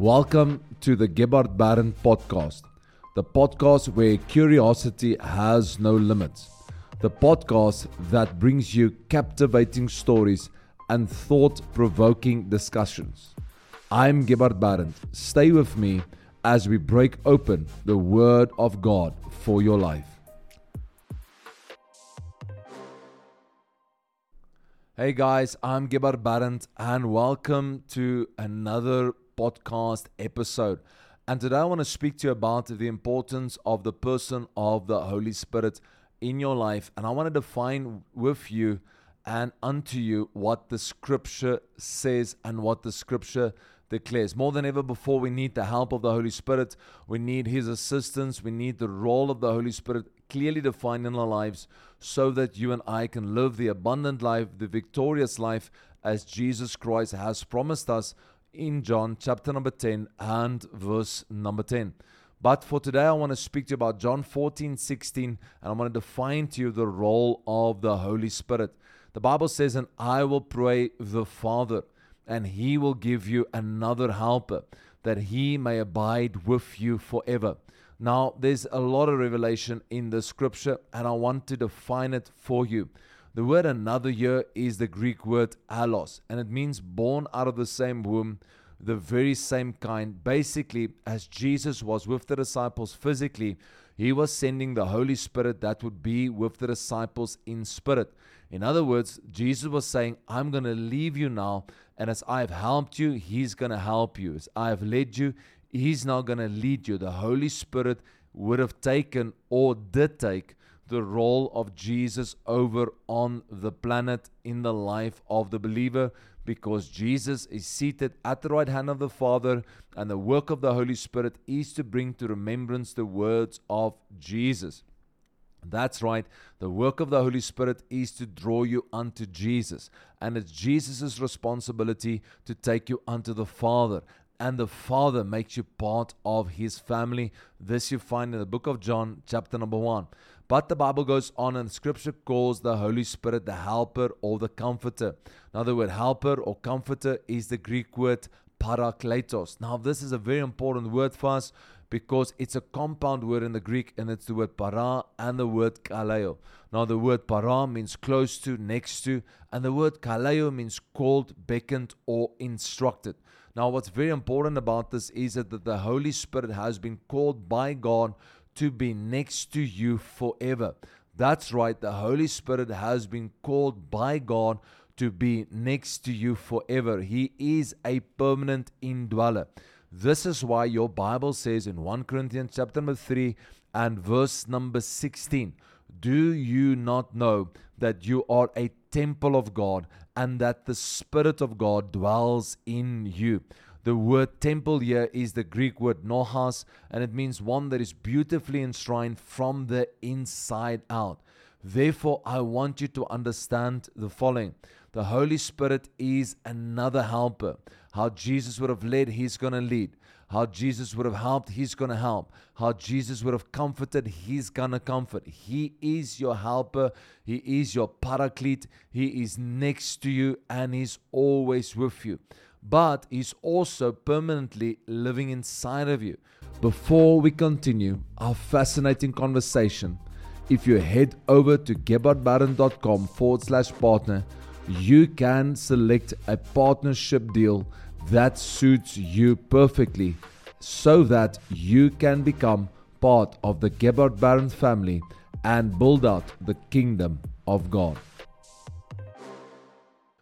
Welcome to the Gebhardt Berndt podcast, the podcast where curiosity has no limits, the podcast that brings you captivating stories and thought provoking discussions. I'm Gebhardt Berndt. Stay with me as we break open the Word of God for your life. Hey guys, I'm Gebhardt Berndt and welcome to another podcast episode. And today I want to speak to you about the importance of the person of the Holy Spirit in your life. And I want to define with you and unto you what the scripture says and what the scripture declares. More than ever before, we need the help of the Holy Spirit. We need His assistance. We need the role of the Holy Spirit clearly defined in our lives so that you and I can live the abundant life, the victorious life as Jesus Christ has promised us in John chapter number 10 and verse number 10. But for today, I want to speak to you about John 14, 16, and I want to define to you the role of the Holy Spirit. The Bible says, And I will pray the Father, and he will give you another helper, that he may abide with you forever. Now, there's a lot of revelation in the scripture, and I want to define it for you. The word another year is the Greek word allos, and it means born out of the same womb, the very same kind. Basically, as Jesus was with the disciples physically, he was sending the Holy Spirit that would be with the disciples in spirit. In other words, Jesus was saying, I'm going to leave you now, and as I have helped you, He's going to help you. As I have led you, He's now going to lead you. The Holy Spirit would have taken or did take the role of Jesus over on the planet in the life of the believer because Jesus is seated at the right hand of the Father, and the work of the Holy Spirit is to bring to remembrance the words of Jesus. That's right. The work of the Holy Spirit is to draw you unto Jesus. And it's Jesus' responsibility to take you unto the Father. And the Father makes you part of his family. This you find in the book of John, chapter number one. But the Bible goes on and scripture calls the Holy Spirit the helper or the comforter. Now, the word helper or comforter is the Greek word parakletos. Now, this is a very important word for us because it's a compound word in the Greek and it's the word para and the word kaleo. Now, the word para means close to, next to, and the word kaleo means called, beckoned, or instructed. Now, what's very important about this is that the Holy Spirit has been called by God to be next to you forever. That's right, the Holy Spirit has been called by God to be next to you forever. He is a permanent indweller. This is why your Bible says in 1 Corinthians chapter number 3 and verse number 16, do you not know that you are a temple of God and that the Spirit of God dwells in you? The word temple here is the Greek word naos, and it means one that is beautifully enshrined from the inside out. Therefore, I want you to understand the following the Holy Spirit is another helper. How Jesus would have led, He's going to lead. How Jesus would have helped, He's going to help. How Jesus would have comforted, He's going to comfort. He is your helper. He is your paraclete. He is next to you and He's always with you but He's also permanently living inside of you. Before we continue our fascinating conversation, if you head over to gebhardtberndt.com forward slash partner, you can select a partnership deal that suits you perfectly so that you can become part of the Gebhardt Berndt family and build out the kingdom of God.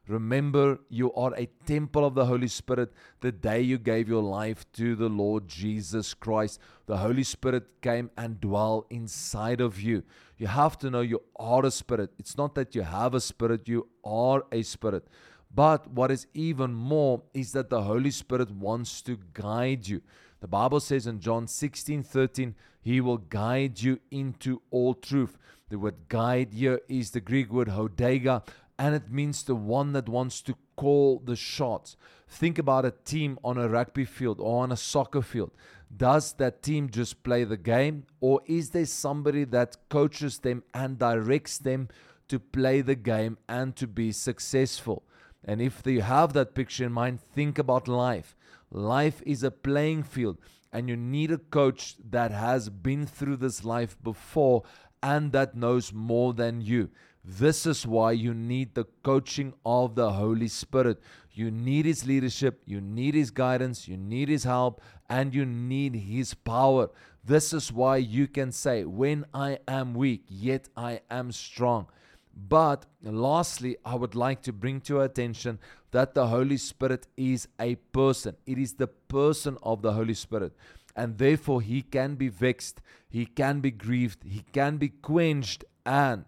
Remember, you are a temple of the Holy Spirit the day you gave your life to the Lord Jesus Christ. The Holy Spirit came and dwelled inside of you. You have to know you are a spirit. It's not that you have a spirit, you are a spirit. But what is even more is that the Holy Spirit wants to guide you. The Bible says in John 16 13, He will guide you into all truth. The word guide here is the Greek word hodegeo, and it means the one that wants to call the shots. Think about a team on a rugby field or on a soccer field. Does that team just play the game, or is there somebody that coaches them and directs them to play the game and to be successful? And if you have that picture in mind, think about life. Life is a playing field, and you need a coach that has been through this life before and that knows more than you. This is why you need the coaching of the Holy Spirit. You need His leadership, you need His guidance, you need His help, and you need His power. This is why you can say, When I am weak, yet I am strong. But lastly, I would like to bring to your attention that the Holy Spirit is a person. It is the person of the Holy Spirit. And therefore, he can be vexed, he can be grieved, he can be quenched, and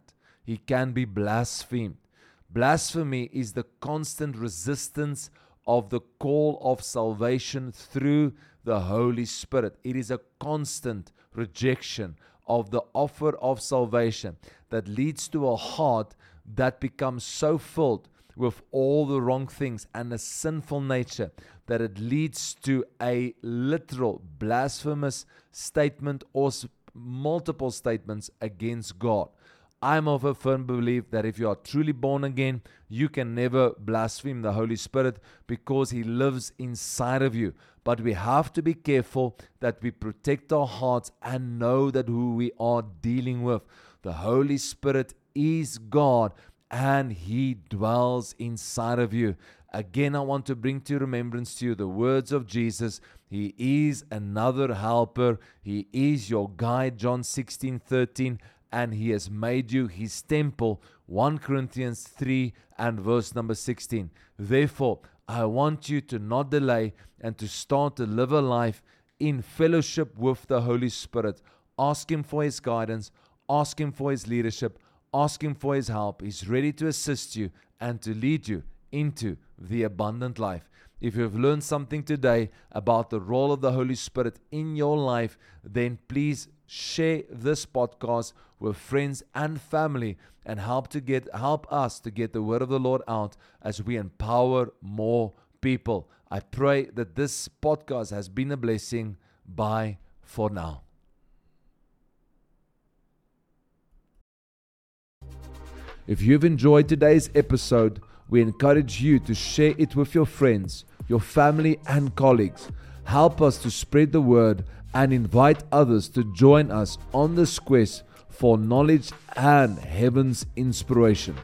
he can be blasphemed. Blasphemy is the constant resistance of the call of salvation through the Holy Spirit. It is a constant rejection of the offer of salvation that leads to a heart that becomes so filled with all the wrong things and a sinful nature that it leads to a literal blasphemous statement or multiple statements against God. I'm of a firm belief that if you are truly born again, you can never blaspheme the Holy Spirit because He lives inside of you. But we have to be careful that we protect our hearts and know that who we are dealing with. The Holy Spirit is God and He dwells inside of you. Again, I want to bring to remembrance to you the words of Jesus. He is another helper. He is your guide, John 16 13 and he has made you his temple. 1 Corinthians 3 and verse number 16. Therefore, I want you to not delay and to start to live a life in fellowship with the Holy Spirit. Ask Him for His guidance, ask Him for His leadership, ask Him for His help. He's ready to assist you and to lead you into the abundant life. If you've learned something today about the role of the Holy Spirit in your life, then please share this podcast with friends and family and help to get help us to get the word of the Lord out as we empower more people. I pray that this podcast has been a blessing. Bye for now. If you've enjoyed today's episode, we encourage you to share it with your friends, your family, and colleagues. Help us to spread the word and invite others to join us on this quest for knowledge and heaven's inspiration.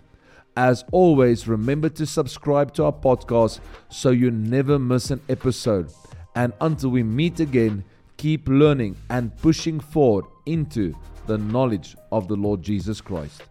As always, remember to subscribe to our podcast so you never miss an episode. And until we meet again, keep learning and pushing forward into the knowledge of the Lord Jesus Christ.